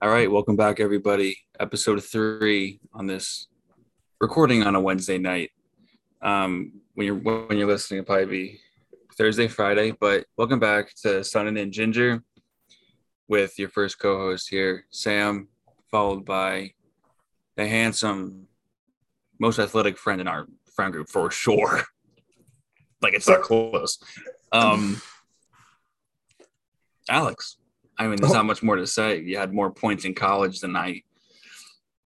All right, welcome back, everybody. Episode three on this recording on a Wednesday night. Um, when you're when you're listening, it'll probably be Thursday, Friday. But welcome back to Sunny and Ginger with your first co-host here, Sam, followed by the handsome, most athletic friend in our friend group for sure. like it's not close. Um, Alex. I mean, there's Oh. not much more to say. You had more points in college than I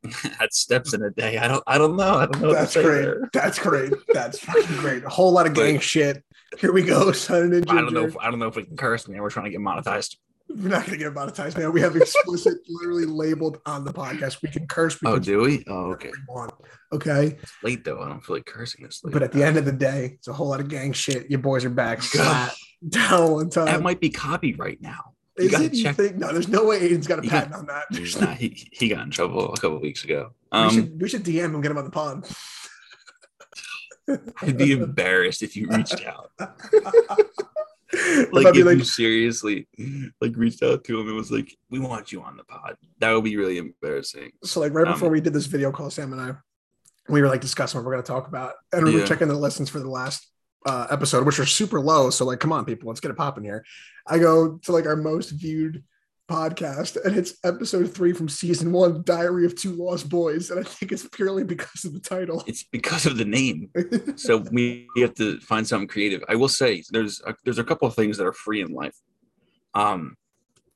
had steps in a day. I don't. I don't know. I don't know. That's great. there. That's great. That's fucking great. A whole lot of gang shit. Here we go, son and I don't know. If, I don't know if we can curse, man. We're trying to get monetized. We're not gonna get monetized, man. We have explicit, literally labeled on the podcast. We can curse. We Oh, can do we? Oh, okay. we. Okay, It's late though. I don't feel like cursing this late. but at the end of the day, it's a whole lot of gang shit. Your boys are back. Flat down one time. that might be copyright now. Is it? You think? No, there's no way Aiden's got a You patent on that. He's not. He, he got in trouble a couple weeks ago. we Um, should we should DM him, get him on the pod. I'd be embarrassed if you reached out. Like, if like, you seriously like reached out to him and was like, "We want you on the pod." That would be really embarrassing. so like right um, before we did this video call, Sam and I, we were like discussing what we're going to talk about, and we were checking the lessons for the last uh, episode, which are super low. So like, come on, people, let's get it popping here. I go to like our most viewed podcast, and it's episode three from season one, Diary of Two Lost Boys, and I think it's purely because of the title. It's because of the name. so we have to find something creative. I will say there's a, there's a couple of things that are free in life. Um,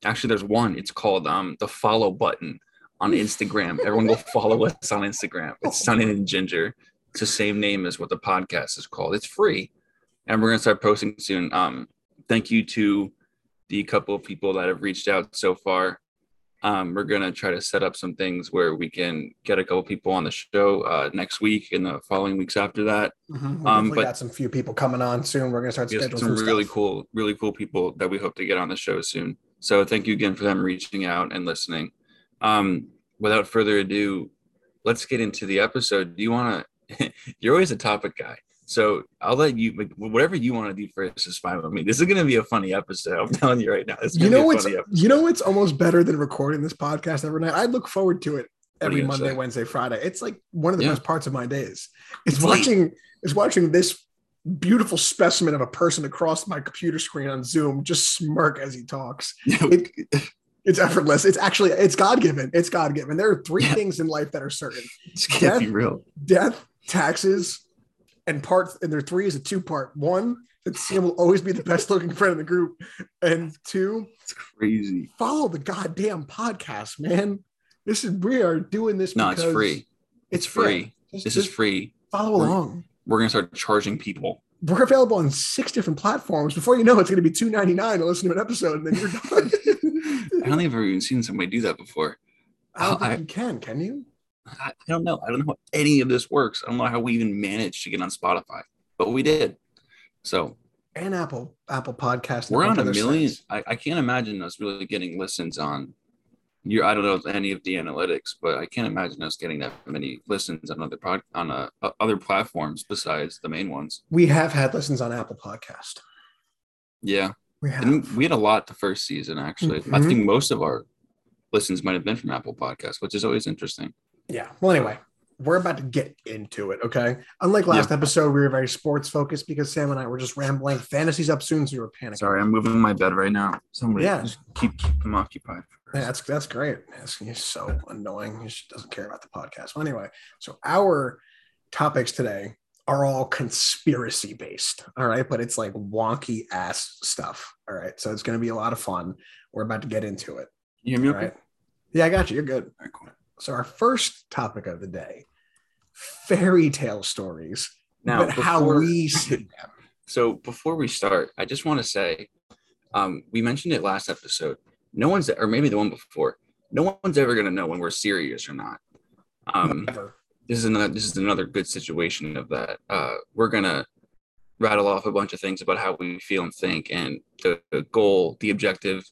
actually, there's one. It's called um the follow button on Instagram. Everyone go follow us on Instagram. It's Sunny and Ginger. It's the same name as what the podcast is called. It's free, and we're gonna start posting soon. Um, thank you to the couple of people that have reached out so far. Um, we're gonna try to set up some things where we can get a couple of people on the show uh, next week and the following weeks after that. Mhm. We Um, but- got some few people coming on soon. We're going to start scheduling some some really cool, really cool people that we hope to get on the show soon. So thank you again for them reaching out and listening. Um, without further ado, let's get into the episode. Do you want to? you're always a topic guy, so I'll let you. Whatever you want to do first is fine with me. This is going to be a funny episode. I'm telling you right now. You know what's you know what's almost better than recording this podcast every night. I look forward to it every Monday, say? Wednesday, Friday. It's like one of the Yeah. best parts of my days. It's It's late. watching is watching this beautiful specimen of a person across my computer screen on Zoom just smirk as he talks. It, it's effortless. It's actually it's God given. It's God given. There are three Yeah. things in life that are certain: This can't be real. death, taxes, and part. And their three is a two part. One that Sam will always be the best looking friend in the group, and two It's crazy. follow the goddamn podcast, man. This is we are doing this. No, it's free. It's Free. Just, This is free. follow We're- along. We're gonna start charging people. We're available on six different platforms. Before you know, it, it's going to be two ninety nine to listen to an episode, and then you're done. I don't think I've ever even seen somebody do that before. I don't think I- you can. Can you? I, I don't know. I don't know how any of this works. I don't know how we even managed to get on Spotify, but we did. So And Apple Apple Podcast. we're on a million. I, I can't imagine us really getting listens on. Your, I don't know any of the analytics, but I can't imagine us getting that many listens on other pod, on uh, uh, other platforms besides the main ones. We have had listens on Apple Podcast. Yeah, We have. and we had a lot the first season. Actually, I Mhm. think most of our listens might have been from Apple Podcast, which is always interesting. Yeah. Well, anyway, we're about to get into it. Okay. Unlike last episode, we were very sports focused because Sam and I were just rambling. Fantasy's up soon, so we were panicking. Sorry, I'm moving my bed right now. Somebody Yeah. just keep keep them occupied. Yeah, that's that's great. That's, he's so annoying. He just doesn't care about the podcast. Well, anyway, so our topics today are all conspiracy based. All right, but it's like wonky ass stuff. All right, so it's going to be a lot of fun. We're about to get into it. You hear me okay? right. Yeah, I got you. You're good. All right, cool. So our first topic of the day: fairy tale stories. Now, but how we see them. So before we start, I just want to say, um, we mentioned it last episode. No one's, or maybe the one before. No one's ever gonna know when we're serious or not. Um, this is another. This is another good situation of that. Uh, we're gonna rattle off a bunch of things about how we feel and think, and the, the goal, the objective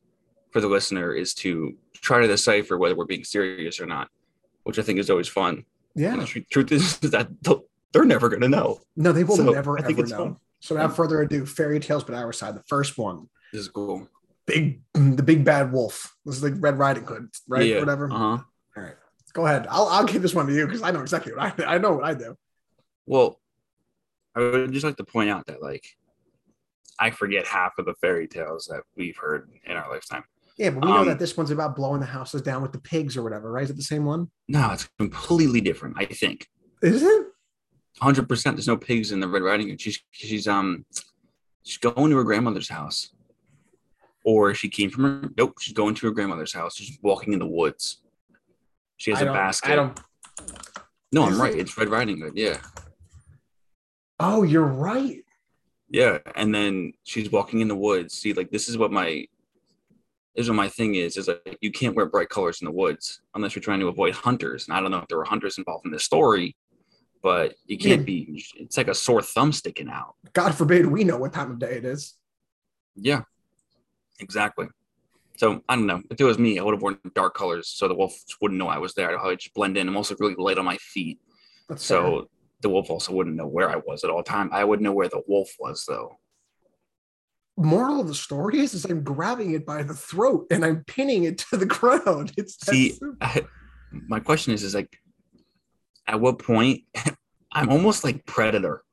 for the listener is to try to decipher whether we're being serious or not, which I think is always fun. Yeah. the truth is that they're never gonna know. No, they will So, never I think ever it's know. fun. So without further ado, fairy tales, but our side. The first one. This is cool. big the big bad wolf. This is like Red Riding Hood, right? Yeah. Whatever. Uh huh. All right. Go ahead. I'll I'll give this one to you because I know exactly what I I know what I do. Well, I would just like to point out that like I forget half of the fairy tales that we've heard in our lifetime. Yeah, but we know Um, that this one's about blowing the houses down with the pigs or whatever, right? Is it the same one? No, it's completely different. I think Is it? hundred percent. There's no pigs in the Red Riding Hood. She's she's um she's going to her grandmother's house, or she came from her. Nope, she's going to her grandmother's house. She's walking in the woods. She has I a basket. I don't. no, I'm right. it? It's Red Riding Hood. Yeah, Oh, you're right. yeah. And then she's walking in the woods. See, like this is what my is what my thing is. Is like you can't wear bright colors in the woods unless you're trying to avoid hunters. And I don't know if there were hunters involved in this story, but you can't Yeah. be. It's like a sore thumb sticking out. God forbid we know what time of day it is. Yeah, exactly. So I don't know. If it was me, I would have worn dark colors so the wolf wouldn't know I was there. I'd probably just blend in. I'm also really light on my feet, That's fair. so the wolf also wouldn't know where I was at all time. I would know where the wolf was though. Moral of the story is, is I'm grabbing it by the throat and I'm pinning it to the ground. It's See. I, my question is, is like, at what point? I'm almost like Predator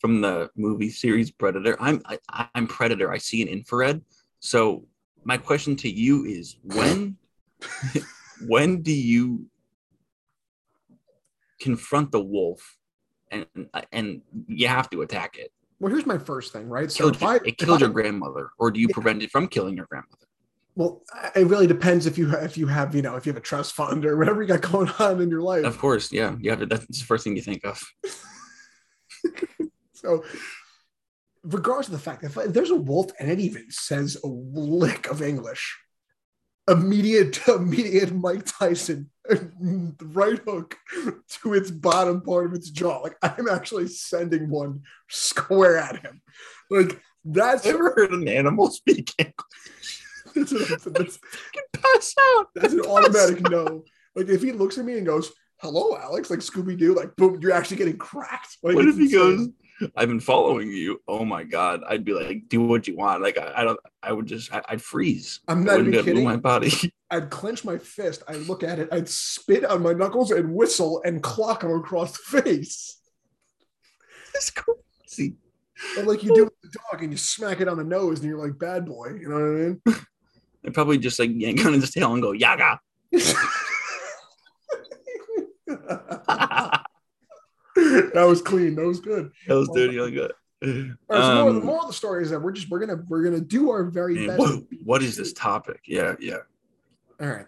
from the movie series Predator. I'm I, I'm Predator. I see an infrared. So my question to you is, when when do you confront the wolf and and you have to attack it? Well, here's my first thing, right? So Killed if I, it killed I- your grandmother, or do you prevent it from killing your grandmother? well, it really depends if you if you have you know if you have a trust fund or whatever you got going on in your life. Of course, yeah, you have to, that's the first thing you think of. So, regardless of the fact that if there's a wolf and it even says a lick of English, immediate, immediate Mike Tyson right hook to its bottom part of its jaw. Like I'm actually sending one square at him. Like that's Ever heard an animal speak English? that's, a- that's, Pass out. that's an automatic no. Like if he looks at me and goes, "Hello, Alex," like Scooby Doo, like boom, you're actually getting cracked. Like, What if he insane. goes? I've been following you. Oh my god! I'd be like, do what you want. Like I, I don't. I would just. I, I'd freeze. I'm not even kidding. my body. I'd clench my fist, I'd look at it, I'd spit on my knuckles and whistle and clock him across the face. It's crazy. But like you do with the dog and you smack it on the nose and you're like, bad boy. You know what I mean? I'd probably just like yank on his tail and go yaga. that was clean. That was good. That was dirty that. All right, so more, the Um, moral of the story is that we're just we're gonna we're gonna do our very man, best. whoa, what is this topic? Yeah, yeah, All right.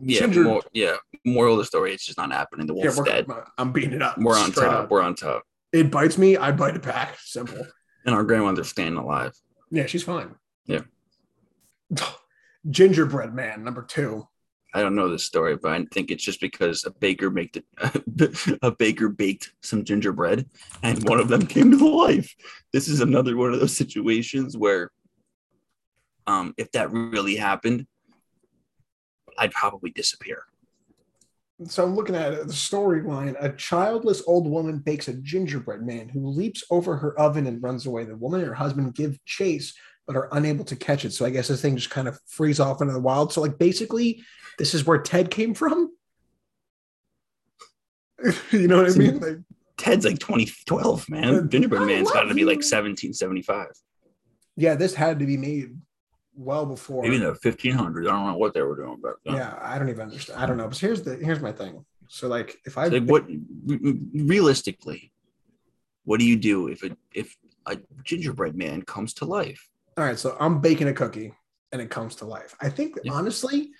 yeah. More, yeah. Moral of the story: It's just not happening. The Yeah, wolf's we're, dead. I'm beating it up. We're on top. up. We're on top, It bites me, I bite it back. Simple. and our grandmother's staying alive. Yeah, she's fine. Yeah. Gingerbread man, number two. I don't know this story, but I think it's just because a baker it, a baker baked some gingerbread, and one of them came to life. This is another one of those situations where, um, if that really happened, I'd probably disappear. So I'm looking at the storyline. A childless old woman bakes a gingerbread man who leaps over her oven and runs away. The woman and her husband give chase, but are unable to catch it. So I guess this thing just kind of frees off into the wild. So like basically, this is where Ted came from. you know what I mean? Like Ted's like 2012, Uh, man. Gingerbread Man's got to be like 1775, yeah, this had to be made well before. maybe the 1500s. I don't know what they were doing back then. yeah, I don't even understand. I don't know. But here's the here's my thing. So like if I Like what? Realistically, what do you do if a if a gingerbread man comes to life? All right, so I'm baking a cookie and it comes to life. I think Yeah. honestly,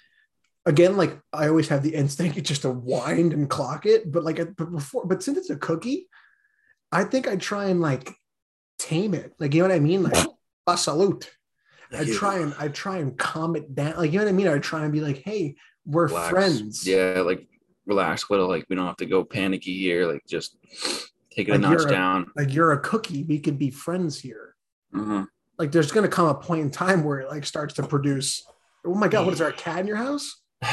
again, like I always have the instinct just to wind and clock it, but like but before, but since it's a cookie, I think I try and like tame it. Like you know what I mean? Like a salute. I try and I try and calm it down. Like you know what I mean? I try and be like, hey, we're Relax. friends. Yeah, like relax, little. Like we don't have to go panicky here. Like just take it Like a notch a- down. Like you're a cookie. We could be friends here. Mhm. Like there's gonna come a point in time where it like starts to produce. Oh my god, what is there a cat in your house?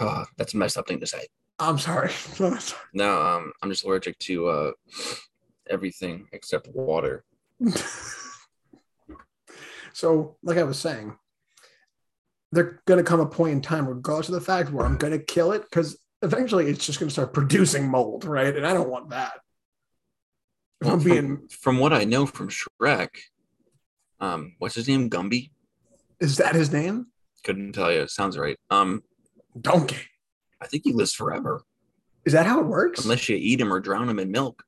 oh, that's a messed up thing to say. I'm sorry. No, um, I'm just allergic to uh everything except water. So, like I was saying, they're going to come a point in time, regardless of the fact, where I'm going to kill it because eventually it's just going to start producing mold, right? And I don't want that. If Well, I'm from, being, from what I know from Shrek, um, what's his name? Gumby? is that his name? Couldn't tell you. Sounds right. Um, Donkey. I think he lives forever Is that how it works? unless you eat him or drown him in milk.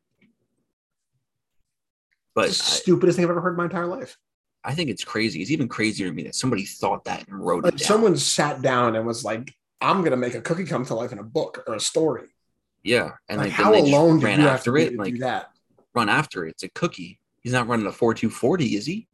But It's the I, stupidest thing I've ever heard in my entire life. I think it's crazy. It's even crazier to me that somebody thought that and wrote Like it down. someone sat down and was like, I'm going to make a cookie come to life in a book or a story. yeah, and like, like, how then they alone ran you have after to it, like do that? run after it. It's a cookie. He's not running a four two forty, is he?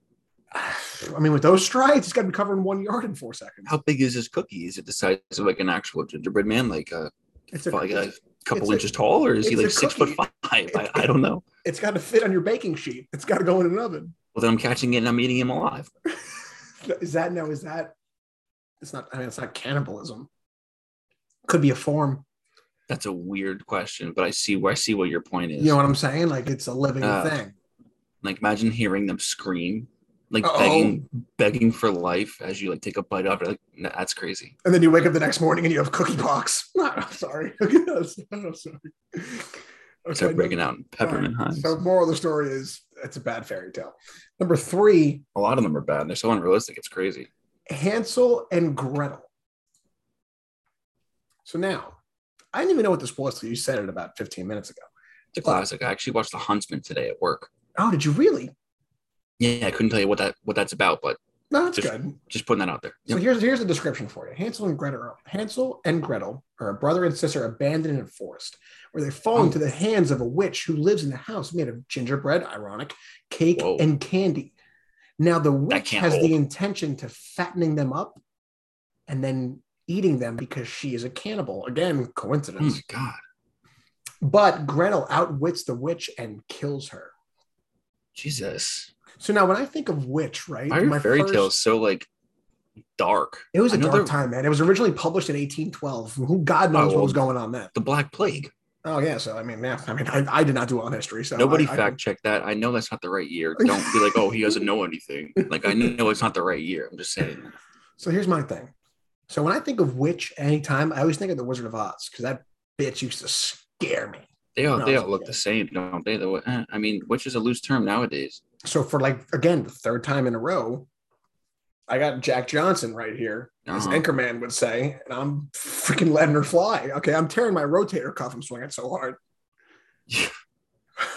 I mean, with those strides, he's got to be covering one yard in four seconds. How big is this cookie? Is it the size of like an actual gingerbread man, like a, It's a, like a couple it's a- inches tall, or is he like six foot five? I, I don't know. it's got to fit on your baking sheet. It's got to go in an oven. Well, then I'm catching it and I'm eating him alive. Is that no? Is that? It's not. I mean, it's not cannibalism. Could be a form. That's a weird question, but I see where I see what your point is. You know what I'm saying? Like it's a living Uh, thing. like imagine hearing them scream, like Uh-oh. begging, begging for life as you like take a bite of it. Like nah, that's crazy. And then you wake up the next morning and you have cookie pox. I'm sorry. I'm sorry. Start breaking out in peppermint right, hives. So moral of the story is it's a bad fairy tale. Number three, a lot of them are bad. They're so unrealistic. It's crazy. Hansel and Gretel. So now, I didn't even know what this was till you said it about 15 minutes ago. It's a classic. I actually watched The Huntsman today at work. Oh, did you really? Yeah, I couldn't tell you what that what that's about, but No, that's Just- good. just putting that out there. So here's here's the description for you. Hansel and Gretel. Hansel and Gretel are a brother and sister abandoned in a forest, where they fall Oh. into the hands of a witch who lives in a house made of gingerbread, ironic, cake, Whoa. and candy. Now the witch has the intention to fattening them up and then eating them because she is a cannibal. Again, Oh coincidence. my god, But Gretel outwits the witch and kills her. Jesus! So now when I think of witch, right? Why my fairy first- is so like dark? It was a dark they're- time, man. It was originally published in 1812. Who God knows Oh, what was going on then. The Black Plague. Oh yeah, so I mean, yeah, I mean, I, I did not do well in history, so Nobody I, fact check that. I know that's not the right year. Don't be like, oh, he doesn't know anything. Like I know it's not the right year. I'm just saying. so here's my thing. So when I think of witch anytime, I always think of the Wizard of Oz because that bitch used to scare me. They all they all look okay. the same, don't they? The, eh, I mean, which is a loose term nowadays. So for like again the third time in a row, I got Jack Johnson right here, as Uh-huh. Anchorman would say, and I'm freaking letting her fly. Okay, I'm tearing my rotator cuff. I'm swinging so hard.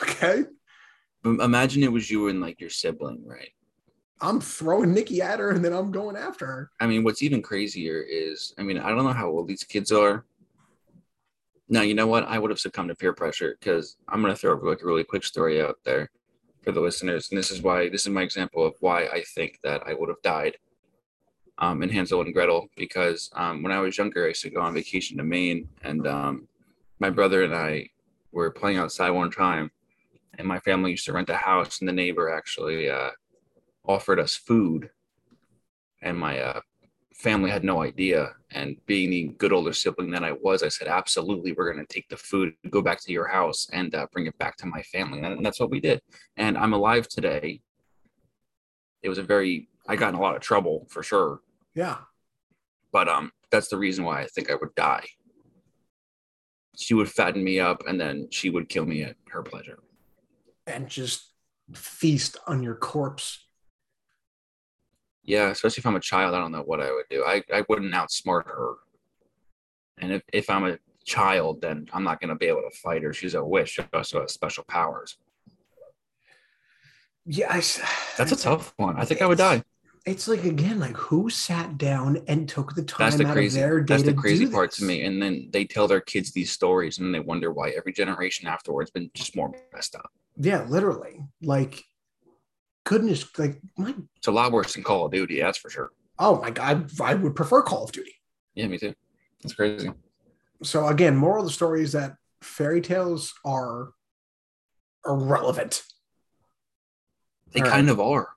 okay, Imagine it was you and like your sibling, right? I'm throwing Nikki at her, and then I'm going after her. I mean, what's even crazier is, I mean, I don't know how old these kids are. Now, you know what? I would have succumbed to peer pressure because I'm gonna throw like a really quick story out there for the listeners, and this is why this is my example of why I think that I would have died um, in Hansel and Gretel because um, when I was younger, I used to go on vacation to Maine, and um, my brother and I were playing outside one time, and my family used to rent a house, and the neighbor actually uh, offered us food, and my uh, family had no idea. And being the good older sibling that I was, I said, absolutely, we're going to take the food, go back to your house, and uh, bring it back to my family. And that's what we did. And I'm alive today. It was a very, I got in a lot of trouble for sure. Yeah, But um, that's the reason why I think I would die. She would fatten me up and then she would kill me at her pleasure. and just feast on your corpse. Yeah, especially if I'm a child, I don't know what I would do. I, I wouldn't outsmart her. And if, if I'm a child, then I'm not going to be able to fight her. She's a witch. She also has special powers. Yeah, I That's a tough one. I think I would die. It's like again, like who sat down and took the time That's the out crazy. of their day That's the crazy part this? to me. And then they tell their kids these stories, and they wonder why every generation afterwards been just more messed up. Yeah, literally. Like, goodness, like my It's a lot worse than Call of Duty. That's for sure. oh my god, I would prefer Call of Duty. Yeah, me too. That's crazy. So again, moral of the story is that fairy tales are irrelevant. They All kind of are.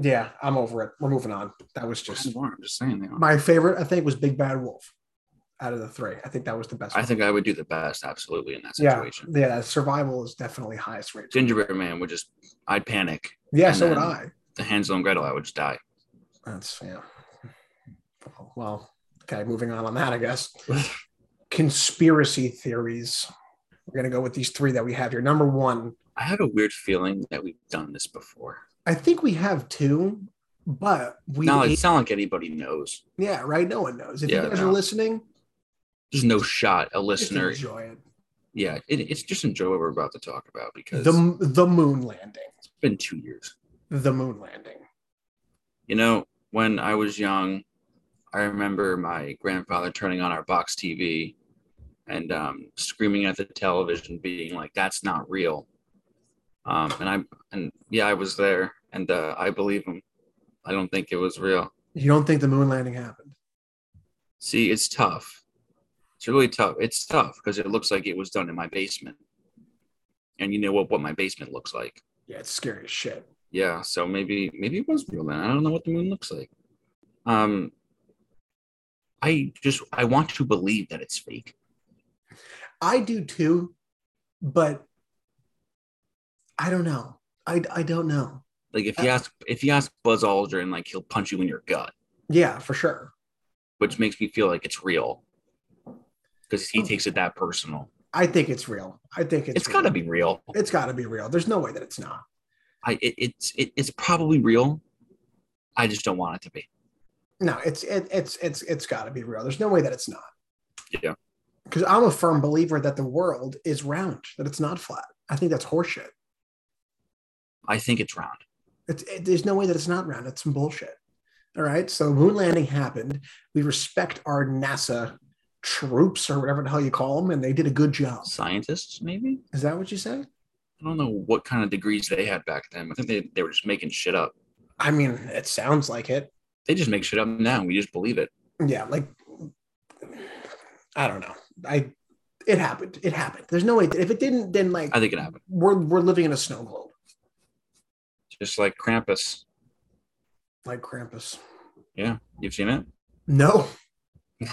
Yeah, I'm over it. We're moving on. That was just. I'm just saying they are. my favorite. I think was Big Bad Wolf. Out of the three, I think that was the best. I one. think I would do the best, absolutely, in that situation. yeah. yeah Survival is definitely highest rate. Gingerbread Man would just, I'd panic. Yeah, so would I. The Hansel and Gretel, I would just die. That's yeah. Well, okay, moving on on that, I guess. Conspiracy theories. We're gonna go with these three that we have here. Number one, I have a weird feeling that we've done this before. I think we have two, but we Now it's not like anybody knows. yeah, right. No one knows. If Yeah, you guys no. are listening, There's no shot a listener. enjoy it. Yeah, it, it's just enjoy what we're about to talk about because The the moon landing. it's been two years. The moon landing. You know, when I was young, I remember my grandfather turning on our box TV and um, screaming at the television, being like, "That's not real." Um, and I and yeah, I was there, and uh, I believe him. I don't think it was real. You don't think the moon landing happened? See, it's tough. It's really tough. It's tough because it looks like it was done in my basement, and you know what what my basement looks like. Yeah, it's scary as shit. Yeah, so maybe maybe it was real then. I don't know what the moon looks like. Um I just I want to believe that it's fake. I do too, but I don't know. I, I don't know. Like if you Uh, ask if you ask Buzz Aldrin, like he'll punch you in your gut, Yeah, for sure. which makes me feel like it's real. Because he Oh. takes it that personal. I think it's real. I think it's it's gotta be real. It's got to be real. There's no way that it's not. I it, it's it, it's probably real. I just don't want it to be. No, it's it, it's it's it's got to be real. There's no way that it's not. Yeah. Because I'm a firm believer that the world is round, that it's not flat. I think that's horseshit. I think it's round. It's, it, there's no way that it's not round. It's some bullshit. All right. So moon landing happened. We respect our NASA troops or whatever the hell you call them, and they did a good job. Scientists, maybe? Is that what you say? I don't know what kind of degrees they had back then. I think they, they were just making shit up. I mean, it sounds like it. They just make shit up now. We just believe it. Yeah, like I don't know. I it happened. It happened. There's no way. that If it didn't, then like I think it happened. we're we're living in a snow globe, Just like Krampus. like Krampus. Yeah, you've seen it. No.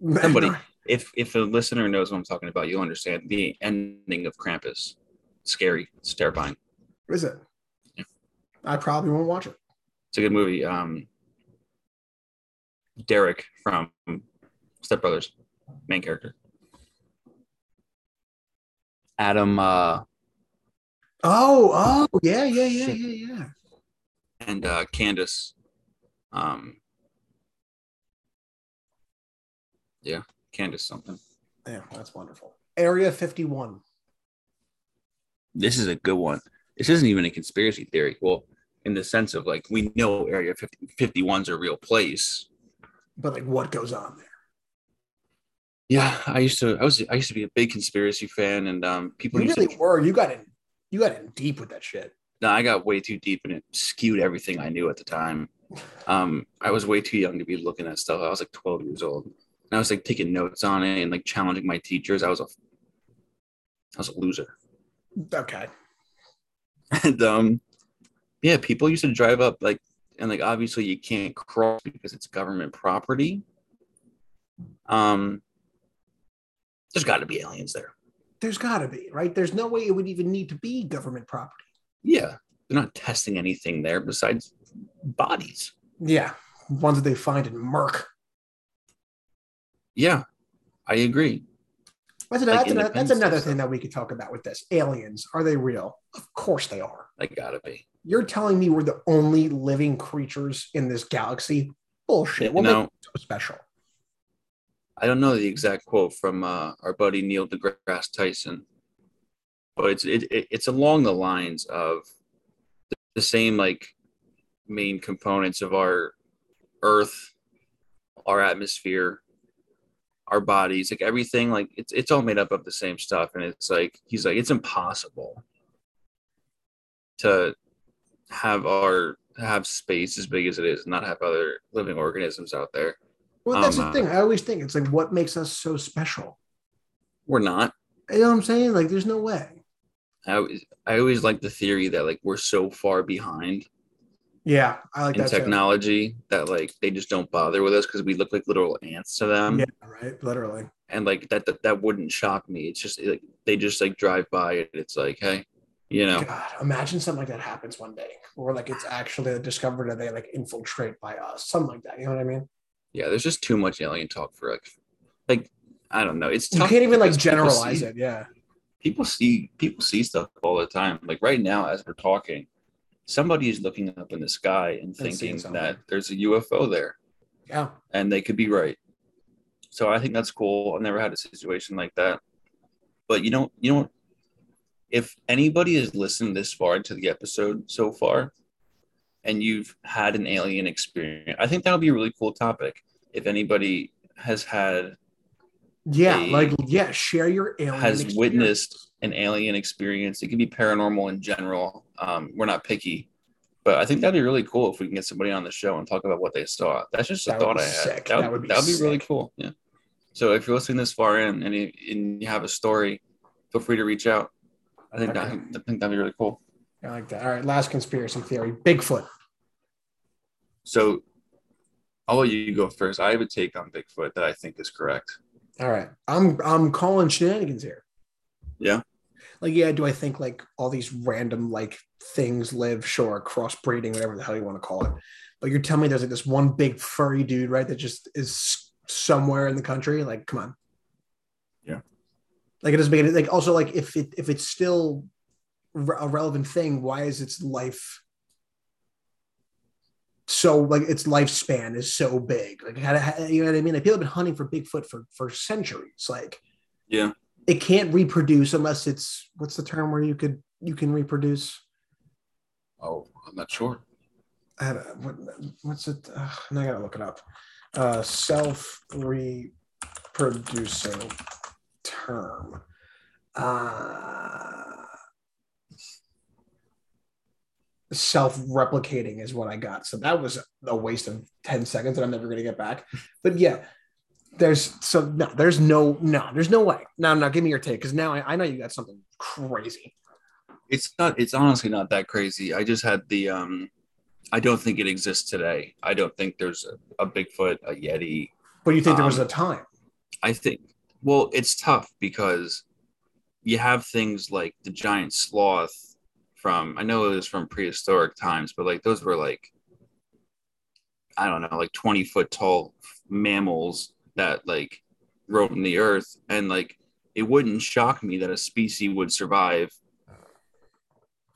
Somebody. If if a listener knows what I'm talking about, you'll understand the ending of Krampus. Scary. It's terrifying. is it? Yeah. I probably won't watch it. It's a good movie. Um, Derek from Step Brothers, main character. Adam uh, Oh, oh, yeah, yeah, yeah, yeah, yeah. and uh, Candace. Um, yeah, Candace something. Yeah, that's wonderful. Area 51. This is a good one. This isn't even a conspiracy theory. Well, in the sense of like we know Area 50, 51's a real place. But like what goes on there? Yeah, I used to. I was. I used to be a big conspiracy fan, and um, people You used really to. were. You got in you got in deep with that shit. No, I got way too deep, and it skewed everything I knew at the time. Um, I was way too young to be looking at stuff. I was like 12 years old, and I was like taking notes on it and like challenging my teachers. I was a, I was a loser. Okay. And um, yeah, people used to drive up like, and like obviously you can't cross because it's government property. Um, there's got to be aliens there. There's gotta be, right? There's no way it would even need to be government property. Yeah, they're not testing anything there besides bodies. Yeah. Ones that they find in Merck. Yeah, I agree. That's, Like that's, another, that's another thing that we could talk about with this. Aliens, are they real? Of course they are. They gotta be. You're telling me we're the only living creatures in this galaxy? Bullshit. What know, makes so special? I don't know the exact quote from uh, our buddy Neil deGrasse Tyson, but it's it, it, it's along the lines of the, the same like main components of our Earth, our atmosphere, our bodies, like everything. Like it's it's all made up of the same stuff, and it's like he's like it's impossible to have our have space as big as it is and not have other living organisms out there. Well, that's Um, the thing. I always think it's like, what makes us so special? We're not. You know what I'm saying? Like, there's no way. I always, I always like the theory that like we're so far behind Yeah, I like that. technology that like they just don't bother with us because we look like literal ants to them, Yeah, right. Literally. and like that, that that wouldn't shock me. It's just like they just like drive by it. It's like, hey, You know, God, imagine something like that happens one day, or like it's actually discovered that they like infiltrate by us, something like that. You know what I mean? yeah, there's just too much alien talk for like, like I don't know. It's You can't even like generalize see- it. Yeah. People see people see stuff all the time. Like right now, as we're talking, somebody is looking up in the sky and thinking that there's a UFO there, Yeah. and they could be right. So I think that's cool. I've never had a situation like that. But you know, you know, if anybody has listened this far into the episode so far, and you've had an alien experience, I think that would be a really cool topic. If anybody has had Yeah. a- like, yeah, share your alien has experience. witnessed an alien experience, it could be paranormal in general. Um, we're not picky, but I think that'd be really cool if we can get somebody on the show and talk about what they saw. That's just a That thought I had. sick. That would, That would be that would be really cool. Yeah. So if you're listening this far in and you, and you have a story, feel free to reach out. I think that, I think that'd be really cool. I like that. All right. Last conspiracy theory Bigfoot. So I'll let you go first. I have a take on Bigfoot that I think is correct. All right. I'm I'm calling shenanigans here. Yeah. Like, yeah, do I think like all these random like things live, sure, crossbreeding, whatever the hell you want to call it. But you're telling me there's like this one big furry dude, right, that just is somewhere in the country? Like, come on. Yeah. Like it doesn't make it like also like if it if it's still a relevant thing, why is its life so like its lifespan is so big? Like how, how- you know what I mean? Like people have been hunting for Bigfoot for for centuries. Like Yeah. It can't reproduce unless it's what's the term where you could you can reproduce? Oh, I'm not sure. I had what, what's it uh, now i gotta look it up. Uh self reproducing term. Uh self-replicating is what i got. So that was a waste of 10 seconds that i'm never going to get back. But yeah there's so no there's no no there's no way no no give me your take because now I, I know you got something crazy It's not. It's honestly not that crazy. I just had the. um I don't think it exists today. I don't think there's a, a Bigfoot, a Yeti. but you think there was Um, a time I think. Well, it's tough because you have things like the giant sloth from. I know it was from prehistoric times, but like those were like. I don't know, like twenty foot tall mammals that like roamed the earth, and like it wouldn't shock me that a species would survive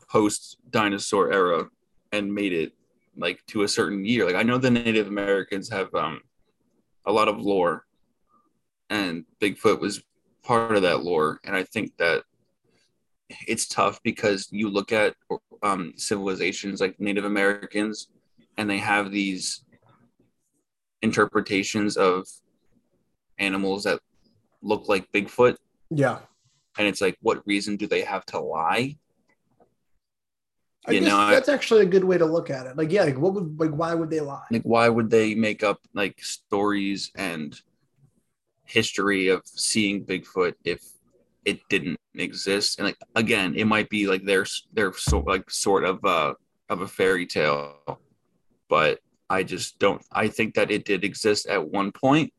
post dinosaur era and made it like to a certain year. Like I know the Native Americans have um a lot of lore and Bigfoot was part of that lore. And I think that it's tough because you look at um civilizations like Native Americans and they have these interpretations of animals that look like Bigfoot. Yeah. And it's like what reason do they have to lie? I You guess know, I- that's actually a good way to look at it. Like, yeah, like what would like why would they lie? like why would they make up like stories and history of seeing bigfoot if it didn't exist? And like again it might be like their their sort like sort of uh of a fairy tale. But i just don't i think that it did exist at one point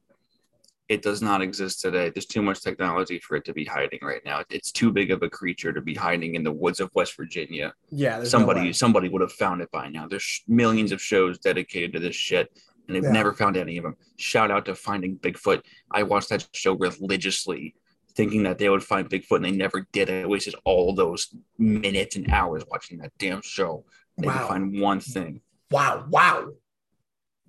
it does not exist today there's too much technology for it to be hiding right now it's too big of a creature to be hiding in the woods of west virginia Yeah, there's no somebody somebody would have found it by now. There's millions of shows dedicated to this shit, and they've Yeah. never found any of them. Shout out to Finding Bigfoot. I watched that show religiously, thinking that they would find Bigfoot, and they never did. I wasted all those minutes and hours watching that damn show. They Wow. find one thing. Wow, wow.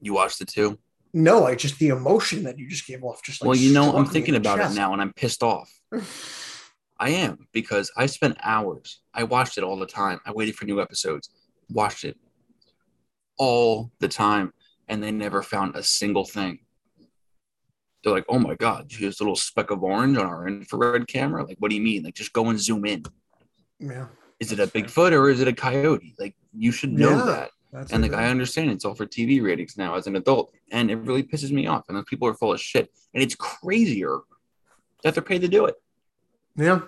You watched it too? No, I just the emotion that you just gave off. Just like well, you know, I'm thinking about it now, and I'm pissed off. I am because I spent hours. I watched it all the time. I waited for new episodes, watched it all the time, and they never found a single thing. They're like, "Oh my god, here's a little speck of orange on our infrared camera." Like, what do you mean? Like, just go and zoom in. Yeah, Is it a. Bigfoot or is it a coyote? Like, you should know Yeah, that. That's And like, I understand it's all for TV ratings now as an adult, and it really pisses me off. And those people are full of shit. And it's crazier that they're paid to do it. yeah,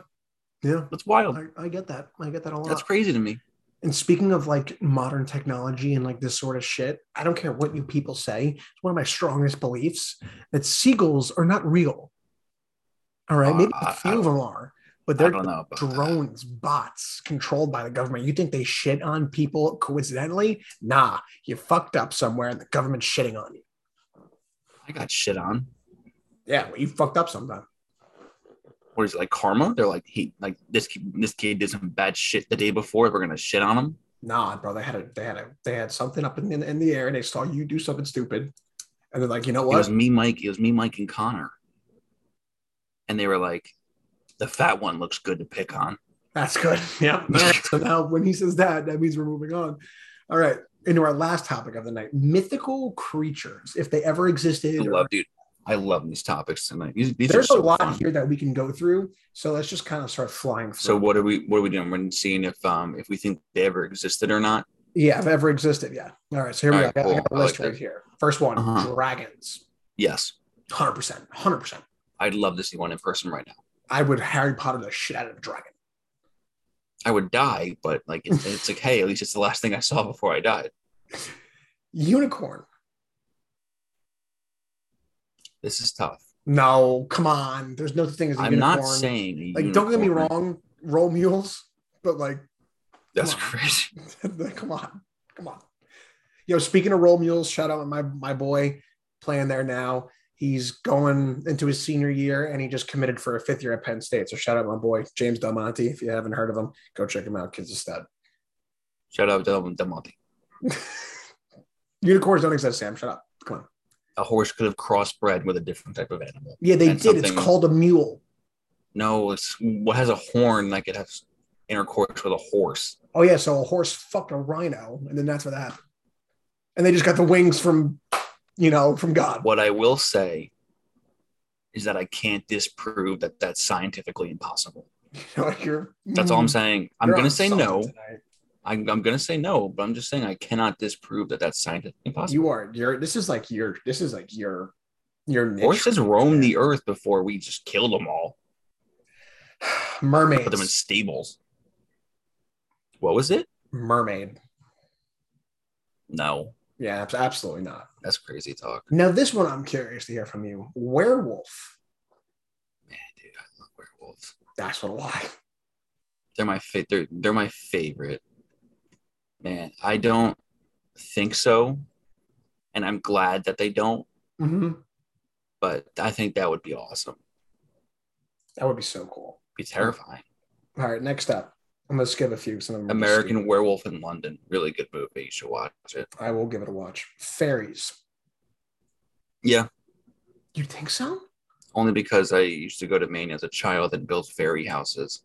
yeah. That's wild. I, I get that. I get that a lot. That's crazy to me. And speaking of like modern technology and like this sort of shit, I don't care what you people say. It's one of my strongest beliefs that seagulls are not real. All right, maybe Uh, a few of them are, but they're. About that. drones, bots controlled by the government. You think they shit on people coincidentally? Nah, you fucked up somewhere and the government's shitting on you. I got shit on. Yeah, well, you fucked up sometime. What is it like karma? They're like, he like this kid, this kid did some bad shit the day before. We're gonna shit on him. Nah, bro, they had a they had a they had something up in, in, in the air and they saw you do something stupid. And they're like, you know what? It was me, Mike. It was me, Mike, and Connor. And they were like, the fat one looks good to pick on. That's good. Yeah. so now when he says that, that means we're moving on. All right. Into our last topic of the night. Mythical creatures, if they ever I existed. or- dude. I love these topics tonight. These, these there's so a lot fun. here that we can go through. So let's just kind of start flying through. So what are we what are we doing? We're seeing if um if we think they ever existed or not. Yeah, if ever existed. Yeah. All right. So here we All go. right, I got, I got cool. a list like right that. here. First one Uh-huh. dragons. Yes. 100%. 100%. I'd love to see one in person right now. I would Harry Potter the shit out of a dragon. I would die, but like it's, it's like, hey, at least it's the last thing I saw before I died. Unicorn. This is tough. No, come on. There's no thing as a I'm unicorn. not saying like, don't get me wrong, roll mules, but like, That's come crazy. come on, come on. Yo, speaking of roll mules, shout out my my boy playing there now. He's going into his senior year and he just committed for a fifth year at Penn State. So shout out my boy James Del Monte. If you haven't heard of him, go check him out. Kid's a stud. Shout out to Demonte. Unicorns don't exist, Sam. Shut up. Come on. A horse could have crossbred with a different type of animal. Yeah, they And did. It's called a mule. No, it's what has a horn like it has intercourse with a horse. Oh yeah, so a horse fucked a rhino, and then that's what happened. And they just got the wings from, you know, from God. What I will say is that I can't disprove that that's scientifically impossible. You're, That's all I'm mm-hmm. saying. I'm going to say no. tonight. I'm, I'm going to say no, but I'm just saying I cannot disprove that that's scientifically impossible. You are. You're. This is like your. This is like your. Your. Horses roamed the earth before we just killed them all, mermaids. put them in stables. What was it? Mermaid. No, Yeah, absolutely not. that's crazy talk. Now this one, I'm curious to hear from you. Werewolf. Man, dude, I love werewolves. That's what a lie. They're my fa- they're, they're my favorite. Man, I don't think so, and I'm glad that they don't. Mm-hmm. But I think that would be awesome. That would be so cool. Be terrifying. All right, next up. I'm gonna skip a few. Some of them American. Werewolf in London, really good movie. You should watch it. I will give it a watch. Fairies. Yeah, You think so? only because I used to go to Maine as a child and build fairy houses,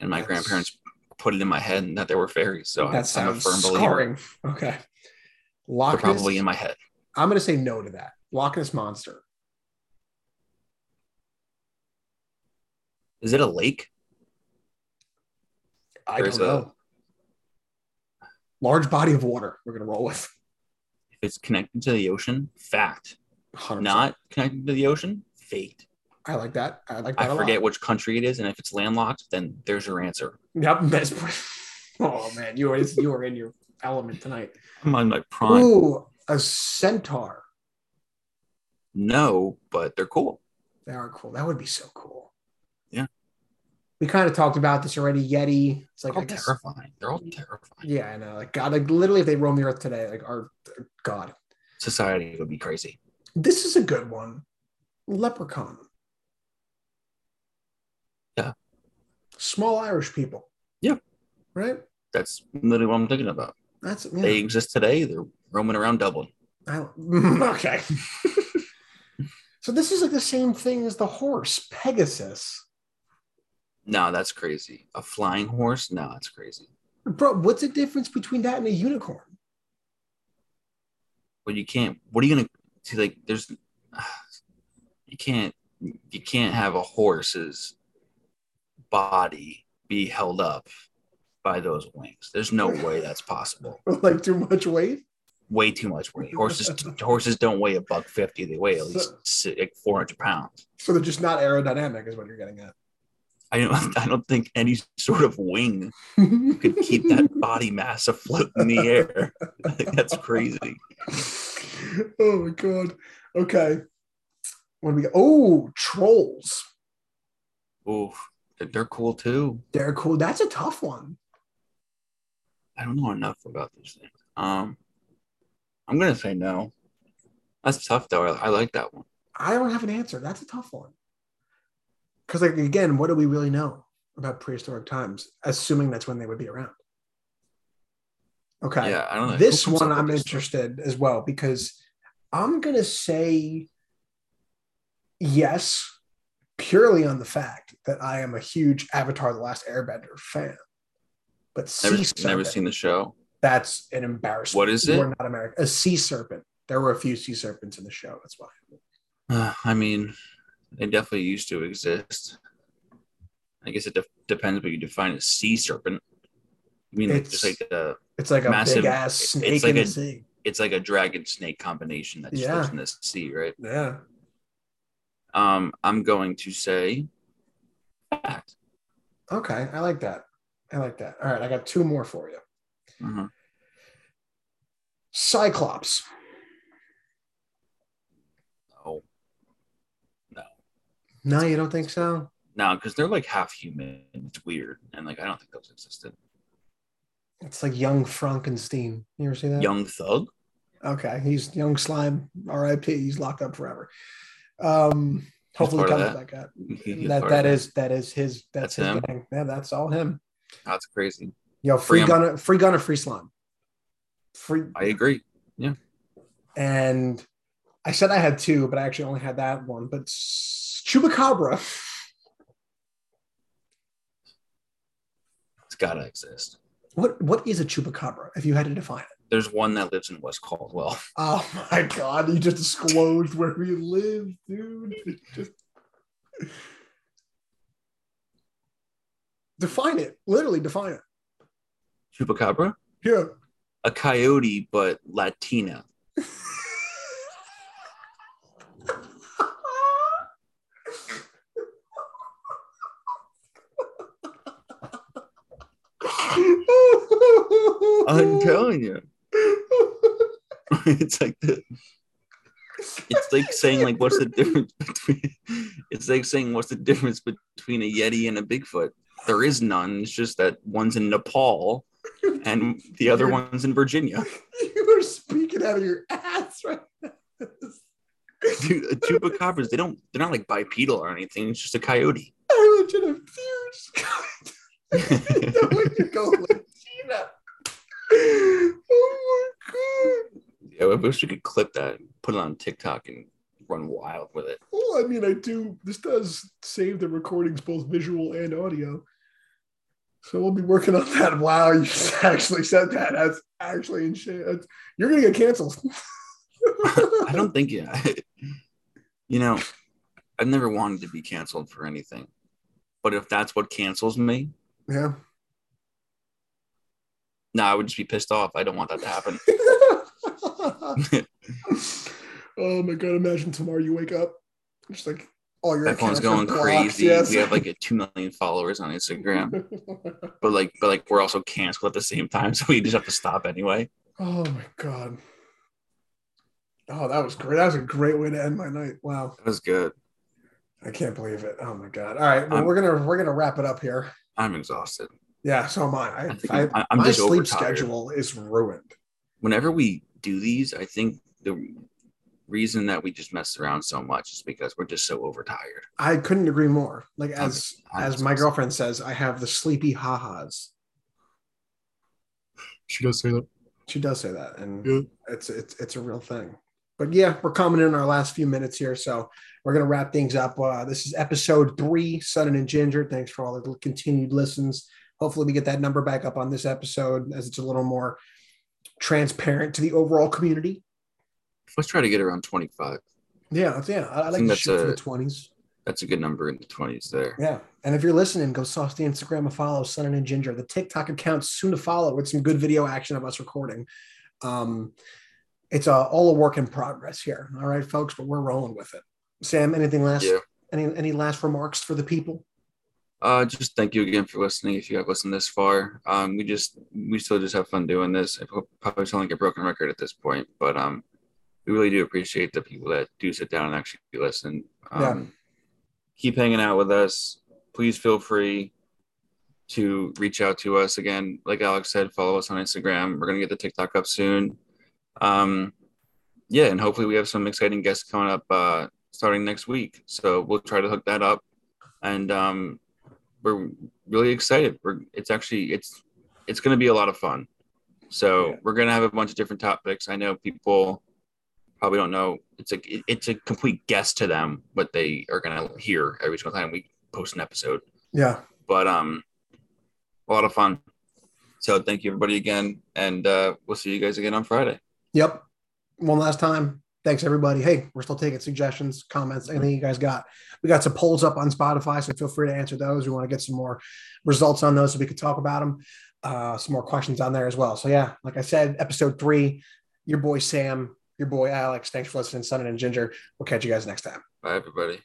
and my That's- grandparents put it in my head that there were fairies. So that I'm, I'm a sounds firm believer. scarring. Okay. They're Loch Ness. probably in my head. I'm gonna say no to that. Loch Ness monster. Is it a lake? I There's don't a- know. Large body of water. We're gonna roll with. If it's connected to the ocean, fact. 100%. Not connected to the ocean, fate. I like that. I like that. I forget Lot. which country it is, and if it's landlocked, then there's your answer. Yep. That's, oh man, you are you are in your element tonight. I'm on my prime. Ooh, a centaur. No, but they're cool. They are cool. That would be so cool. We kind of talked about this already. Yeti. It's like They're all guess. terrifying. They're all terrifying. Yeah, I know. Like God, like literally, if they roam the earth today, like our God. Society would be crazy. This is a good one. Leprechaun. Yeah. Small Irish people. Yeah. Right. That's literally what I'm thinking about. That's yeah. They exist today. They're roaming around Dublin. I, okay. so this is like the same thing as the horse, Pegasus. No, that's crazy. A flying horse? No, that's crazy. Bro, what's the difference between that and a unicorn? But you can't. What are you gonna see? Like, there's. You can't. You can't have a horse's body be held up by those wings. There's no way that's possible. like too much weight? Way too much weight. Horses. horses don't weigh a buck fifty. They weigh at least like four hundred pounds. So they're just not aerodynamic, is what you're getting at. I don't. I don't think any sort of wing could keep that body mass afloat in the air. I think that's crazy. oh my god. Okay. What do we got? Oh, trolls. Oof, they're cool too. They're cool. That's a tough one. I don't know enough about these things. Um, I'm gonna say no. That's tough though. I, I like that one. I don't have an answer. That's a tough one. Because, like, again, what do we really know about prehistoric times, assuming that's when they would be around? Okay. Yeah, I don't know. This one I'm interested as well because I'm going to say yes, purely on the fact that I am a huge Avatar The Last Airbender fan. But sea Never, serpent, never seen the show. that's an embarrassment. What is it we're not American. A sea serpent. There were a few sea serpents in the show. That's why. Uh, I mean, they definitely used to exist. I guess it de- depends what you define as sea serpent. I mean, like, It's- just like a, It's like a Massive- big ass snake it's like in the a- sea. it's like a dragon snake combination that just Yeah. lives in the sea, right? Yeah. Um, I'm going to say fact. Okay. I like that. I like that. All right. I got two more for you. Uh-huh. Cyclops. No, no, No, you don't think so? no, because they're like half human. It's weird, and like I don't think those existed. It's like young Frankenstein. You ever see that? Young Thug. Okay, he's young slime. R.I.P. He's locked up forever. Um, hopefully part comes of back. That that is that is his that's, That's his him? Yeah, that's all him. That's crazy. Yo, free Free Gunna, free Gunna, free slime. Free I agree. Yeah. And I said I had two, but I actually only had that one. But Chupacabra. It's gotta exist. What what is a chupacabra? If you had to define it. There's one that lives in West Caldwell. Oh my god! You just disclosed where we live, dude. Just define it. Literally define it. Chupacabra, Yeah. a coyote but Latina. I'm telling you, it's like the. It's like saying like what's the difference between it's like saying what's the difference between a Yeti and a Bigfoot? There is none. It's just that one's in Nepal and the other one's in Virginia. you are speaking out of your ass right now. Dude, chupacabras, they don't they're not like bipedal or anything. It's just a coyote. I legit have tears. way to go Latina. Oh my god. Yeah, I wish we could clip that put it on TikTok and run wild with it. Well, I mean, I do. This does save the recordings, both visual and audio. So we'll be working on that. Wow, you actually said that. That's actually insane. That's, you're gonna get canceled. I don't think it. You know, I've never wanted to be canceled for anything, but if that's what cancels me, Yeah. No, I would just be pissed off. I don't want that to happen. oh my god! Imagine tomorrow you wake up, just like all your That phone's going crazy. yes. We have like a two million followers on Instagram, but like, but like, we're also canceled at the same time, so we just have to stop anyway. oh my god. Oh, that was great. That was a great way to end my night. Wow. That was good. I can't believe it. Oh my god. All right. Well, I'm- we're gonna we're gonna wrap it up here. I'm exhausted. Yeah, so am I. I, I, I I'm I'm my just sleep overtired. schedule is ruined. Whenever we do these, I think the reason that we just mess around so much is because we're just so overtired. I couldn't agree more. Like I'm- as I'm as my exhausted. girlfriend says, I have the sleepy ha-has. She does say that. She does say that, and Yeah. it's it's it's a real thing. But yeah, we're coming in our last few minutes here, so we're gonna wrap things up. Uh, this is episode three, Sunny and Ginger. Thanks for all the continued listens. Hopefully, we get that number back up on this episode as it's a little more transparent to the overall community. Let's try to get around 25. Yeah, yeah. I, I like think to that's shoot for a- the twenties. That's a good number in the 20s there. Yeah. And if you're listening, go sauce the Instagram a follow, Sunny and Ginger. The TikTok account soon to follow with some good video action of us recording. Um, it's all a work in progress here. All right, folks, but we're rolling with it. Sam, anything last? Yeah. Any any last remarks for the people? Uh, just thank you again for listening. If you have listened this far, um, we just we still just have fun doing this. I probably sound like a broken record at this point, but um, we really do appreciate the people that do sit down and actually listen. Um, Yeah. Keep hanging out with us. please feel free to reach out to us again. Like Alex said, follow us on Instagram. We're gonna get the TikTok up soon. Um, yeah, and hopefully we have some exciting guests coming up uh, starting next week. So we'll try to hook that up, and um, we're really excited. We're it's actually it's it's going to be a lot of fun. So yeah. we're going to have a bunch of different topics. I know people probably don't know. It's a it's a complete guess to them what they are going to hear every single time we post an episode. Yeah, but um, a lot of fun. So thank you everybody again, and uh, we'll see you guys again on Friday. Yep. One last time. Thanks everybody. Hey, we're still taking suggestions, comments, anything you guys got. We got some polls up on Spotify, so feel free to answer those. We want to get some more results on those so we could talk about them. Uh, some more questions on there as well. So yeah, like I said, episode three. Your boy Sam, your boy Alex. Thanks for listening, Sunny and Ginger. We'll catch you guys next time. Bye, everybody.